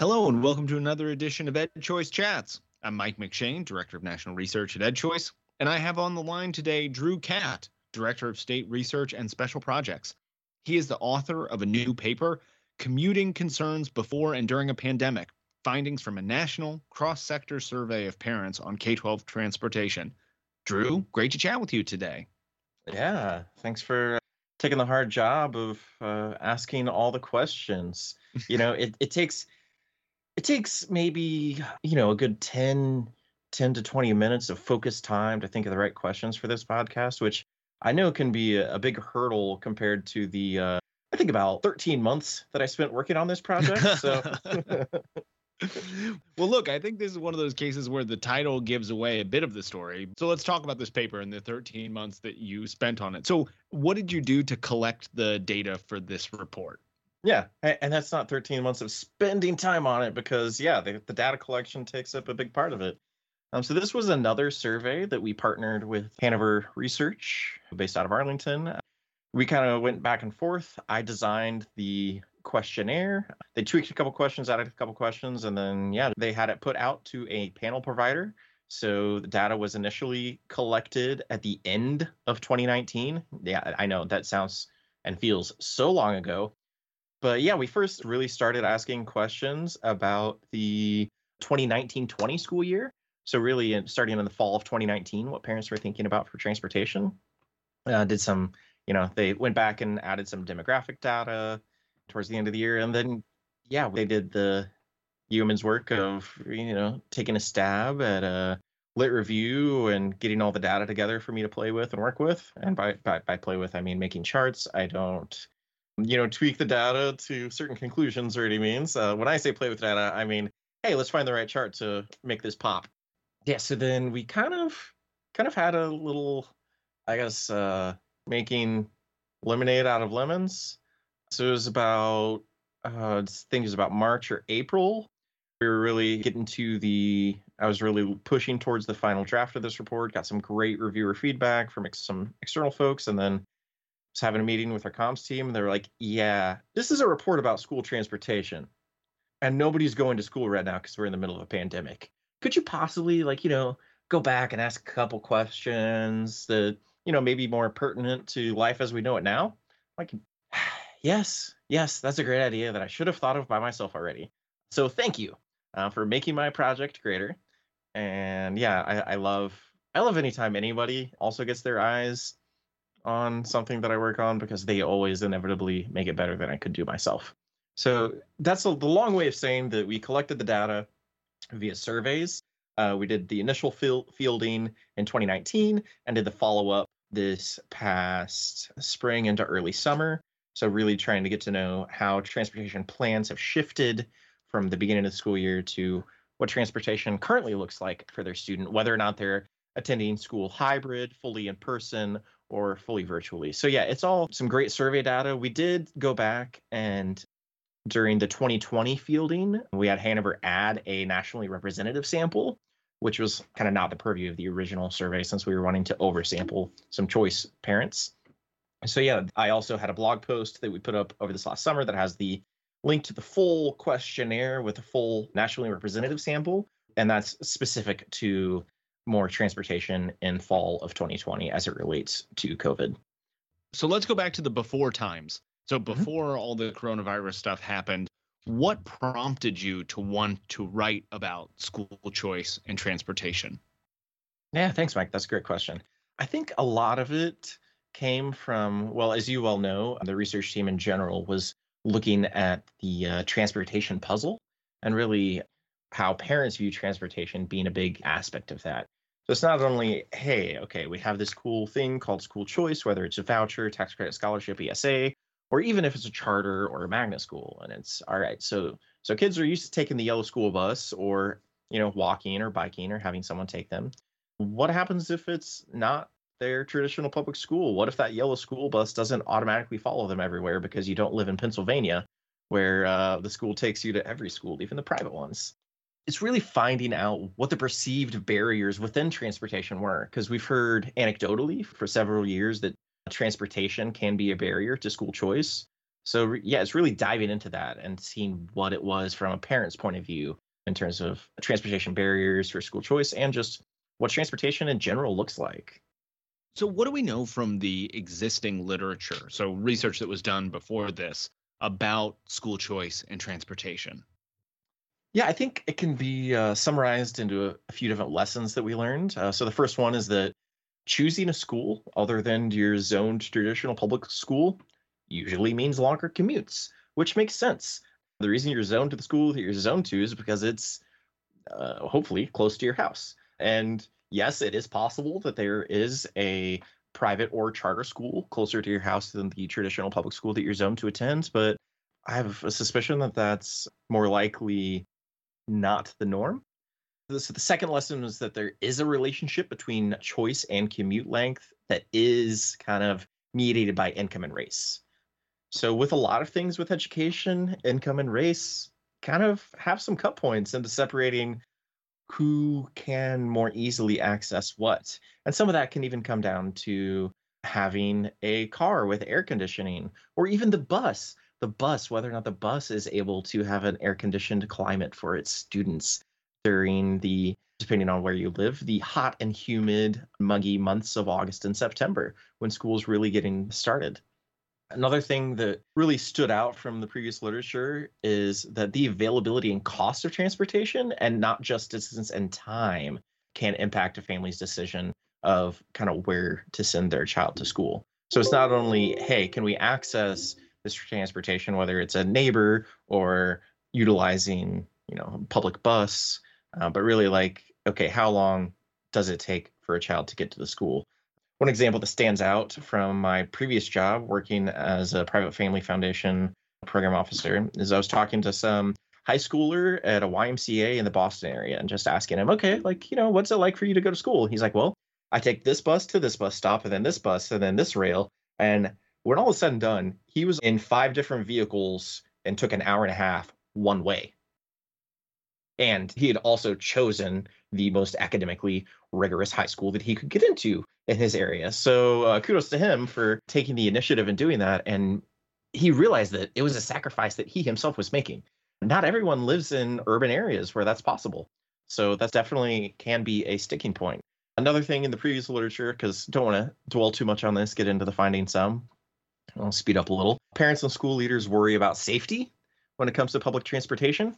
Hello, and welcome to another edition of Ed Choice Chats. I'm Mike McShane, Director of National Research at Ed Choice, and I have on the line today Drew Catt, Director of State Research and Special Projects. He is the author of a new paper, Commuting Concerns Before and During a Pandemic Findings from a National Cross Sector Survey of Parents on K 12 Transportation. Drew, great to chat with you today. Yeah, thanks for taking the hard job of uh, asking all the questions. You know, it, it takes it takes maybe you know a good 10 10 to 20 minutes of focused time to think of the right questions for this podcast which i know can be a, big hurdle compared to the uh, i think about 13 months that i spent working on this project so well, look, I think this is one of those cases where the title gives away a bit of the story. So let's talk about this paper and the 13 months that you spent on it. So, what did you do to collect the data for this report? Yeah, and that's not 13 months of spending time on it because yeah, the, the data collection takes up a big part of it. Um, so this was another survey that we partnered with Hanover Research, based out of Arlington. We kind of went back and forth. I designed the questionnaire. They tweaked a couple questions, added a couple questions, and then yeah, they had it put out to a panel provider. So the data was initially collected at the end of 2019. Yeah, I know that sounds and feels so long ago, but yeah, we first really started asking questions about the 2019 20 school year. So, really, starting in the fall of 2019, what parents were thinking about for transportation. Uh, did some, you know, they went back and added some demographic data towards the end of the year. And then, yeah, they did the yeoman's work of, you know, taking a stab at a lit review and getting all the data together for me to play with and work with. And by, by, by play with, I mean making charts. I don't you know, tweak the data to certain conclusions or any means. Uh, when I say play with data, I mean, hey, let's find the right chart to make this pop. Yeah, so then we kind of kind of had a little, I guess, uh, making lemonade out of lemons. So it was about, uh, I think it was about March or April. We were really getting to the, I was really pushing towards the final draft of this report. Got some great reviewer feedback from ex- some external folks, and then was having a meeting with our comms team and they're like, yeah, this is a report about school transportation. And nobody's going to school right now because we're in the middle of a pandemic. Could you possibly, like, you know, go back and ask a couple questions that, you know, maybe more pertinent to life as we know it now? Like, yes, yes, that's a great idea that I should have thought of by myself already. So thank you uh, for making my project greater. And yeah, I, I love I love anytime anybody also gets their eyes on something that I work on because they always inevitably make it better than I could do myself. So that's a, the long way of saying that we collected the data via surveys. Uh, we did the initial fielding in 2019 and did the follow up this past spring into early summer. So, really trying to get to know how transportation plans have shifted from the beginning of the school year to what transportation currently looks like for their student, whether or not they're attending school hybrid, fully in person, or fully virtually. So yeah, it's all some great survey data. We did go back and during the 2020 fielding, we had Hanover add a nationally representative sample, which was kind of not the purview of the original survey since we were wanting to oversample some choice parents. So yeah, I also had a blog post that we put up over this last summer that has the link to the full questionnaire with a full nationally representative sample. And that's specific to more transportation in fall of 2020 as it relates to COVID. So let's go back to the before times. So mm-hmm. before mm-hmm. all the coronavirus stuff happened, what prompted you to want to write about school choice and transportation? Yeah, thanks, Mike. That's a great question. I think a lot of it came from, well, as you well know, the research team in general was looking at the uh, transportation puzzle and really how parents view transportation being a big aspect of that. So it's not only, hey, okay, we have this cool thing called school choice, whether it's a voucher, tax credit scholarship, ESA, or even if it's a charter or a magnet school. And it's all right. So so kids are used to taking the yellow school bus or you know walking or biking or having someone take them. What happens if it's not their traditional public school? What if that yellow school bus doesn't automatically follow them everywhere because you don't live in Pennsylvania, where uh, the school takes you to every school, even the private ones? It's really finding out what the perceived barriers within transportation were because we've heard anecdotally for several years that transportation can be a barrier to school choice So yeah, it's really diving into that and seeing what it was from a parent's point of view in terms of transportation barriers for school choice and just what transportation in general looks like. So, what do we know from the existing literature? So, research that was done before this about school choice and transportation. Yeah, I think it can be uh, summarized into a, a, few different lessons that we learned. Uh, so, the first one is that choosing a school other than your zoned traditional public school usually means longer commutes, which makes sense. The reason you're zoned to the school that you're zoned to is because it's uh, hopefully close to your house. And yes, it is possible that there is a private or charter school closer to your house than the traditional public school that you're zoned to attend, but I have a suspicion that that's more likely not the norm. So the second lesson is that there is a relationship between choice and commute length that is kind of mediated by income and race. So with a lot of things with education, income and race kind of have some cut points into separating who can more easily access what. And some of that can even come down to having a car with air conditioning or even the bus. The bus, whether or not the bus is able to have an air conditioned climate for its students during the, depending on where you live, the hot and humid, muggy months of August and September when school's really getting started. Another thing that really stood out from the previous literature is that the availability and cost of transportation, and not just distance and time, can impact a family's decision of kind of where to send their child to school. So it's not only, hey, can we access this transportation, whether it's a neighbor or utilizing, you know, public bus, uh, but really like, okay, how long does it take for a child to get to the school? One example that stands out from my previous job working as a private family foundation program officer is I was talking to some high schooler at a YMCA in the Boston area and just asking him, okay, like, you know, what's it like for you to go to school? He's like, well, I take this bus to this bus stop and then this bus and then this rail. And when all is said and done, he was in five different vehicles and took an hour and a half one way. And he had also chosen the most academically rigorous high school that he could get into in his area. So uh, kudos to him for taking the initiative and doing that. And he realized that it was a sacrifice that he himself was making. Not everyone lives in urban areas where that's possible. So that definitely can be a sticking point. Another thing in the previous literature, because don't want to dwell too much on this, get into the findings some. I'll speed up a little. Parents and school leaders worry about safety when it comes to public transportation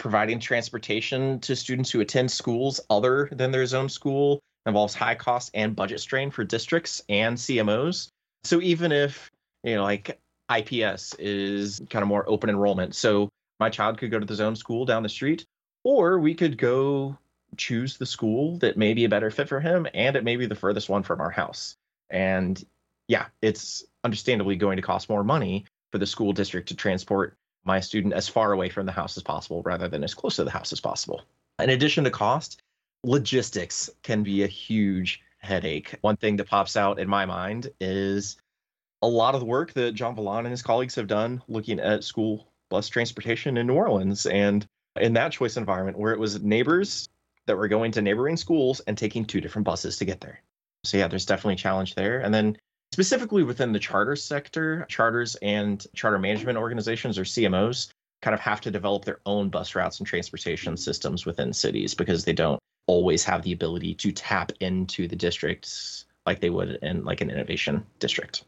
providing transportation to students who attend schools other than their zone school involves high cost and budget strain for districts and CMOs. So even if, you know, like IPS is kind of more open enrollment, so my child could go to the zone school down the street, or we could go choose the school that may be a better fit for him and it may be the furthest one from our house. And yeah, it's understandably going to cost more money for the school district to transport my student as far away from the house as possible rather than as close to the house as possible. In addition to cost, logistics can be a huge headache. One thing that pops out in my mind is a lot of the work that Jon Valant and his colleagues have done looking at school bus transportation in New Orleans and in that choice environment where it was neighbors that were going to neighboring schools and taking two different buses to get there. So yeah, there's definitely a challenge there. And then specifically within the charter sector, charters and charter management organizations or CMOs kind of have to develop their own bus routes and transportation systems within cities because they don't always have the ability to tap into the districts like they would in like an innovation district.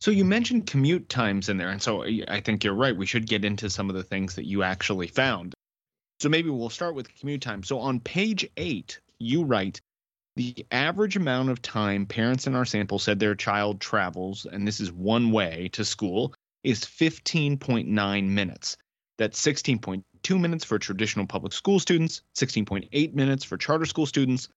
So you mentioned commute times in there, and so I think you're right. We should get into some of the things that you actually found. So maybe we'll start with commute time. So on page eight, you write the average amount of time parents in our sample said their child travels, and this is one way to school, is 15.9 minutes. That's 16.2 minutes for traditional public school students, 16.8 minutes for charter school students,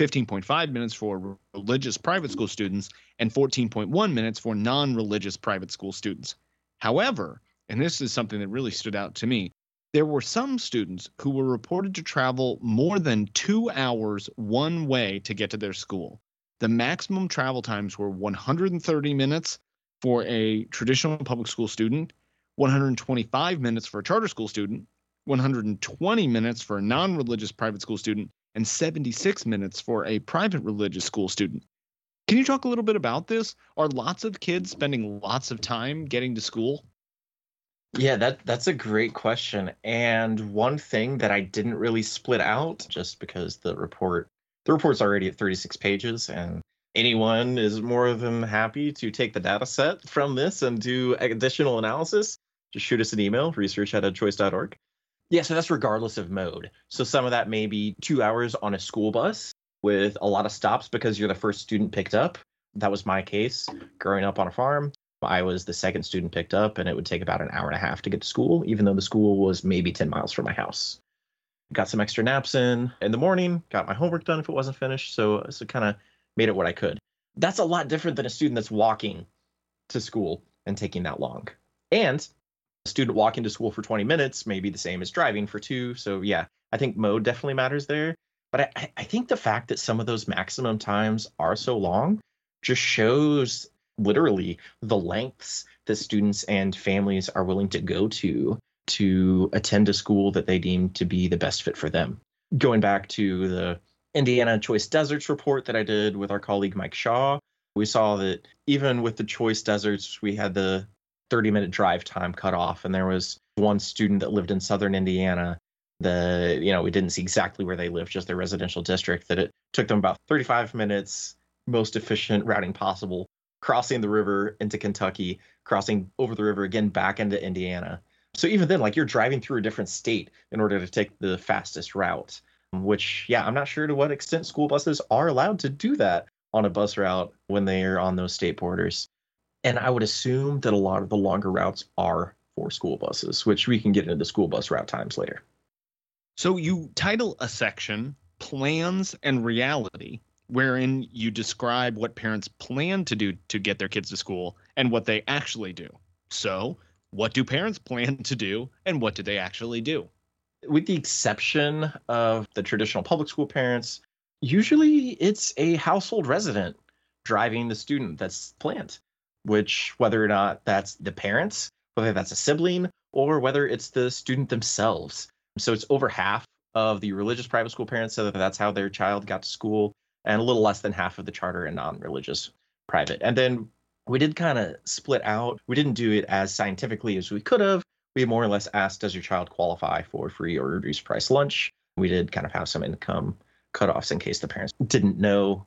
15.5 minutes for religious private school students, and 14.1 minutes for non religious private school students. However, and this is something that really stood out to me, there were some students who were reported to travel more than two hours one way to get to their school. The maximum travel times were 130 minutes for a traditional public school student, 125 minutes for a charter school student, 120 minutes for a non religious private school student, and 76 minutes for a private religious school student. Can you talk a little bit about this? Are lots of kids spending lots of time getting to school? Yeah, that that's a great question. And one thing that I didn't really split out just because the report the report's already at 36 pages and anyone is more than happy to take the data set from this and do additional analysis, just shoot us an email, research at edchoice.org. Yeah, so that's regardless of mode. So some of that may be two hours on a school bus with a lot of stops because you're the first student picked up. That was my case growing up on a farm. I was the second student picked up, and it would take about an hour and a half to get to school, even though the school was maybe 10 miles from my house. Got some extra naps in in the morning, got my homework done if it wasn't finished. So, so kind of made it what I could. That's a lot different than a student that's walking to school and taking that long. And a student walking to school for 20 minutes may be the same as driving for two. So, yeah, I think mode definitely matters there. But I, I think the fact that some of those maximum times are so long just shows literally the lengths that students and families are willing to go to to attend a school that they deem to be the best fit for them. Going back to the Indiana Choice Deserts report that I did with our colleague Mike Shaw, we saw that even with the choice deserts, we had the 30 minute drive time cut off. And there was one student that lived in southern Indiana. The, you know, we didn't see exactly where they lived, just their residential district, that it took them about 35 minutes, most efficient routing possible, crossing the river into Kentucky, crossing over the river again back into Indiana. So even then, like you're driving through a different state in order to take the fastest route, um, which, yeah, I'm not sure to what extent school buses are allowed to do that on a bus route when they are on those state borders. And I would assume that a lot of the longer routes are for school buses, which we can get into the school bus route times later. So you title a section Plans and Reality wherein you describe what parents plan to do to get their kids to school and what they actually do. So, what do parents plan to do and what do they actually do? With the exception of the traditional public school parents, usually it's a household resident driving the student that's planned, which, whether or not that's the parents, whether that's a sibling, or whether it's the student themselves. So, it's over half of the religious private school parents said that that's how their child got to school and a little less than half of the charter and non-religious private. And then we did kind of split out. We didn't do it as scientifically as we could have. We more or less asked, does your child qualify for free or reduced price lunch? We did kind of have some income cutoffs in case the parents didn't know.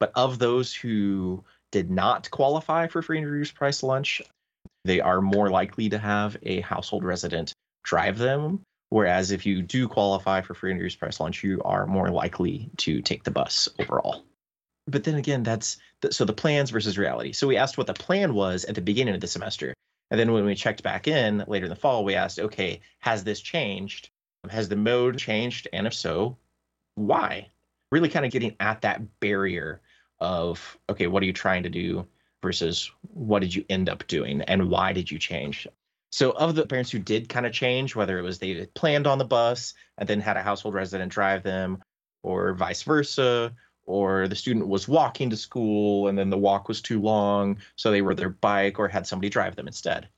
But of those who did not qualify for free and reduced price lunch, they are more likely to have a household resident drive them Whereas if you do qualify for free and reduced price lunch, you are more likely to take the bus overall. But then again, that's the, so the plans versus reality. So we asked what the plan was at the beginning of the semester. And then when we checked back in later in the fall, we asked, okay, has this changed? Has the mode changed? And if so, why? Really kind of getting at that barrier of, okay, what are you trying to do versus what did you end up doing and why did you change? So, of the parents who did kind of change, whether it was they planned on the bus and then had a household resident drive them, or vice versa, or the student was walking to school and then the walk was too long, so they rode their bike or had somebody drive them instead.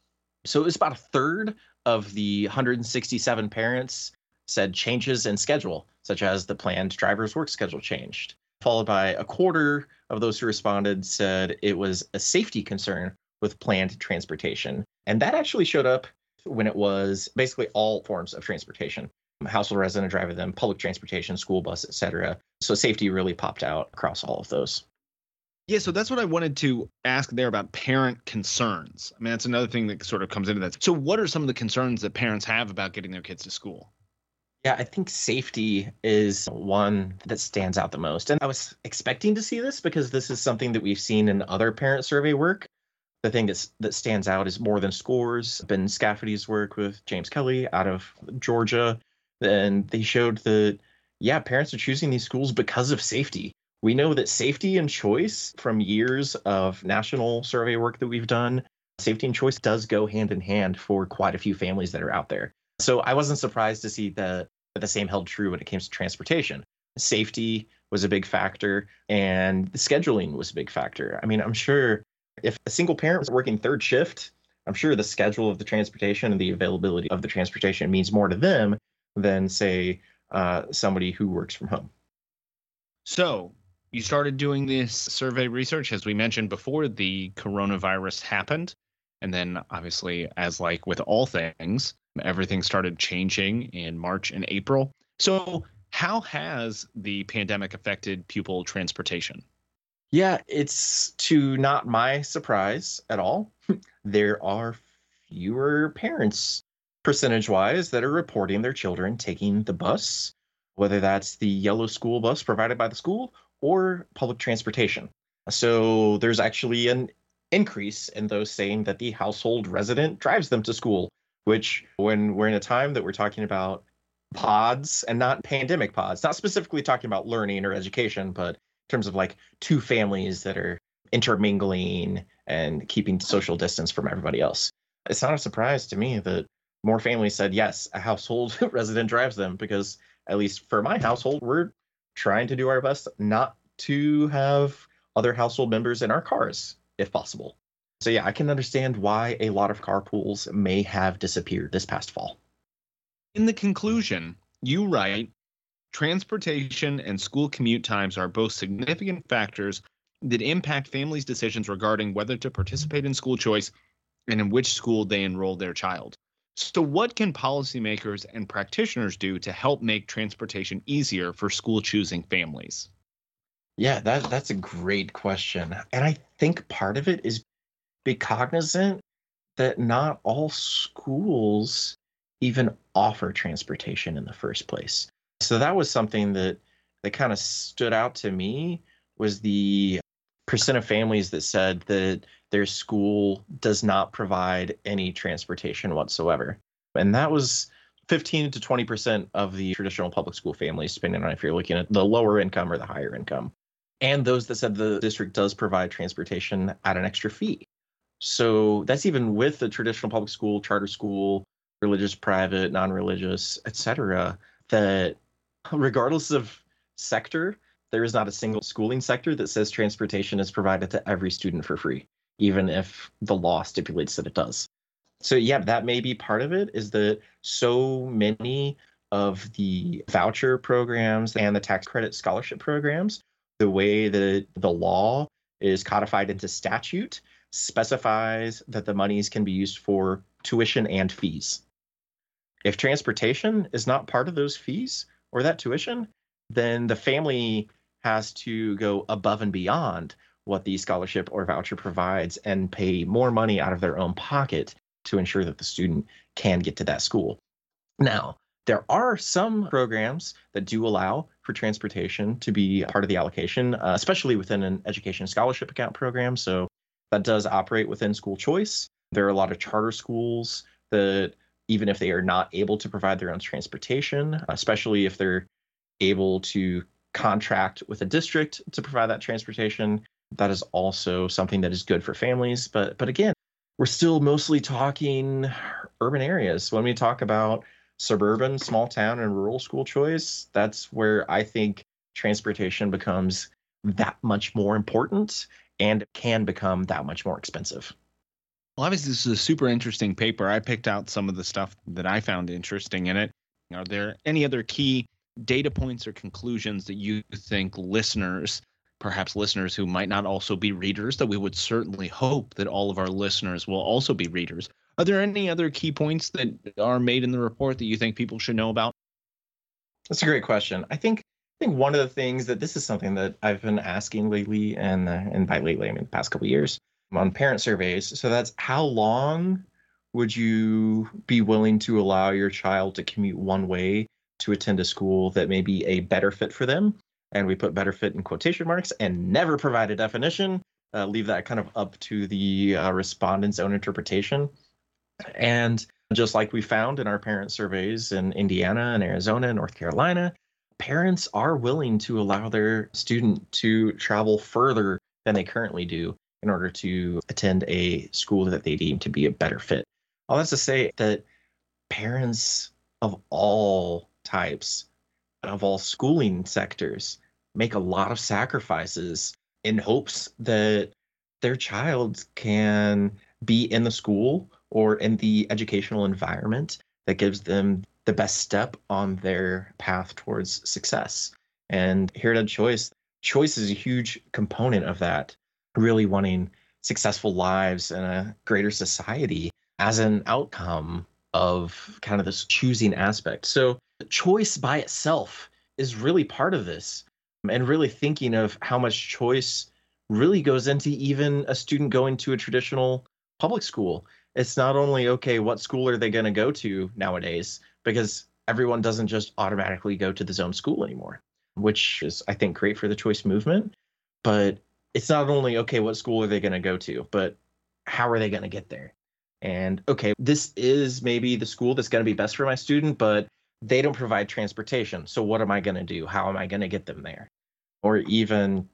So, it was about a third of the 167 parents said changes in schedule, such as the planned driver's work schedule changed, followed by a quarter of those who responded said it was a safety concern with planned transportation. And that actually showed up when it was basically all forms of transportation household resident driver them public transportation school bus etc so safety really popped out across all of those. Yeah so that's what i wanted to ask there about parent concerns. I mean that's another thing that sort of comes into that. So what are some of the concerns that parents have about getting their kids to school? Yeah, I think safety is one that stands out the most. And I was expecting to see this because this is something that we've seen in other parent survey work the thing that's that stands out is more than scores. Ben Scafidi's work with James Kelly out of Georgia, and they showed that yeah, parents are choosing these schools because of safety. We know that safety and choice from years of national survey work that we've done, safety and choice does go hand in hand for quite a few families that are out there. So I wasn't surprised to see that the same held true when it came to transportation. Safety was a big factor and the scheduling was a big factor. I mean, I'm sure if a single parent was working third shift, I'm sure the schedule of the transportation and the availability of the transportation means more to them than, say, uh, somebody who works from home. So, You started doing this survey research, as we mentioned before, the coronavirus happened. And then, obviously, as like with all things, everything started changing in March and April. So, how has the pandemic affected pupil transportation? Yeah, it's to not my surprise at all. there are fewer parents, percentage wise, that are reporting their children taking the bus, whether that's the yellow school bus provided by the school or public transportation. So there's actually an increase in those saying that the household resident drives them to school, which, when we're in a time that we're talking about pods and not pandemic pods, not specifically talking about learning or education, but terms of like two families that are intermingling and keeping social distance from everybody else. It's not a surprise to me that more families said yes, a household resident drives them because at least for my household, we're trying to do our best not to have other household members in our cars if possible. So, yeah, I can understand why a lot of carpools may have disappeared this past fall. In the conclusion, you write transportation and school commute times are both significant factors that impact families' decisions regarding whether to participate in school choice and in which school they enroll their child. So, what can policymakers and practitioners do to help make transportation easier for school choosing families? Yeah, that that's a great question. And I think part of it is be cognizant that not all schools even offer transportation in the first place. So that was something that that kind of stood out to me was the percent of families that said that their school does not provide any transportation whatsoever. And that was 15 to 20% of the traditional public school families, depending on if you're looking at the lower income or the higher income. And those that said the district does provide transportation at an extra fee. So that's even with the traditional public school, charter school, religious, private, non religious, etc. That regardless of sector, there is not a single schooling sector that says transportation is provided to every student for free, even if the law stipulates that it does. So, yeah, that may be part of it is that so many of the voucher programs and the tax credit scholarship programs, the way that the law is codified into statute, specifies that the monies can be used for tuition and fees. If transportation is not part of those fees or that tuition, then the family has to go above and beyond what the scholarship or voucher provides and pay more money out of their own pocket to ensure that the student can get to that school. Now, there are some programs that do allow for transportation to be part of the allocation, uh, especially within an education scholarship account program. So that does operate within school choice. There are a lot of charter schools that, even if they are not able to provide their own transportation, especially if they're able to contract with a district to provide that transportation. That is also something that is good for families. But but again, we're still mostly talking urban areas. When we talk about suburban, small town, and rural school choice, that's where I think transportation becomes that much more important and can become that much more expensive. Well, obviously, this is a super interesting paper. I picked out some of the stuff that I found interesting in it. Are there any other key data points or conclusions that you think listeners, perhaps listeners who might not also be readers, that we would certainly hope that all of our listeners will also be readers. Are there any other key points that are made in the report that you think people should know about? That's a great question. I think I think one of the things that this is something that I've been asking lately, and uh, and by lately I mean the past couple years on parent surveys. So that's how long would you be willing to allow your child to commute one way to attend a school that may be a better fit for them. And we put better fit in quotation marks and never provide a definition. Uh, leave that kind of up to the uh, respondent's own interpretation. And just like we found in our parent surveys in Indiana and Arizona and North Carolina, parents are willing to allow their student to travel further than they currently do in order to attend a school that they deem to be a better fit. All that's to say that parents of all types of all schooling sectors make a lot of sacrifices in hopes that their child can be in the school or in the educational environment that gives them the best step on their path towards success. And here at Ed Choice, choice is a huge component of that, really wanting successful lives and a greater society as an outcome of kind of this choosing aspect. So, choice by itself is really part of this, um, and really thinking of how much choice really goes into even a student going to a traditional public school. It's not only, okay, what school are they going to go to nowadays? Because everyone doesn't just automatically go to the zone school anymore, which is, I think, great for the choice movement. But it's not only, okay, what school are they going to go to, but how are they going to get there? And okay, this is maybe the school that's going to be best for my student, but they don't provide transportation. So what am I going to do? How am I going to get them there? Or even,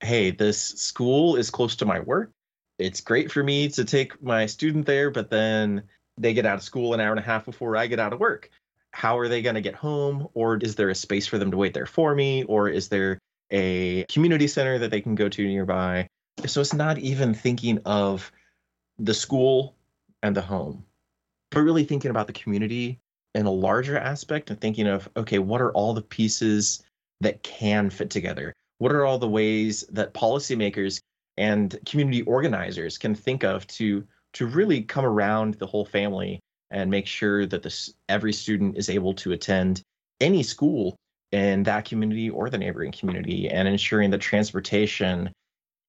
hey, this school is close to my work. It's great for me to take my student there, but then they get out of school an hour and a half before I get out of work. How are they going to get home? Or is there a space for them to wait there for me? Or is there a community center that they can go to nearby? So it's not even thinking of the school and the home, but really thinking about the community in a larger aspect and thinking of, okay, what are all the pieces that can fit together? What are all the ways that policymakers and community organizers can think of to to really come around the whole family and make sure that this every student is able to attend any school in that community or the neighboring community and ensuring that transportation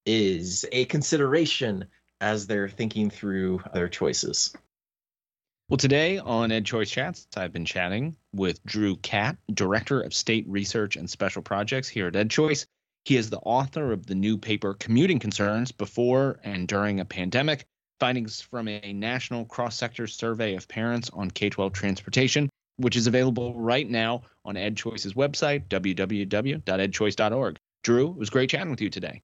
is a consideration as they're thinking through their choices. Well, today on Ed Choice Chats, I've been chatting with Drew Catt, Director of State Research and Special Projects here at Ed Choice. He is the author of the new paper Commuting Concerns Before and During a Pandemic Findings from a National Cross Sector Survey of Parents on K 12 Transportation, which is available right now on Ed Choice's website, www.edchoice.org. Drew, it was great chatting with you today.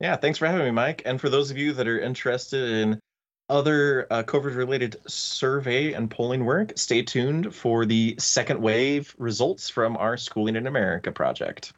Yeah, thanks for having me, Mike. And for those of you that are interested in other uh, COVID related survey and polling work, stay tuned for the second wave results from our Schooling in America project.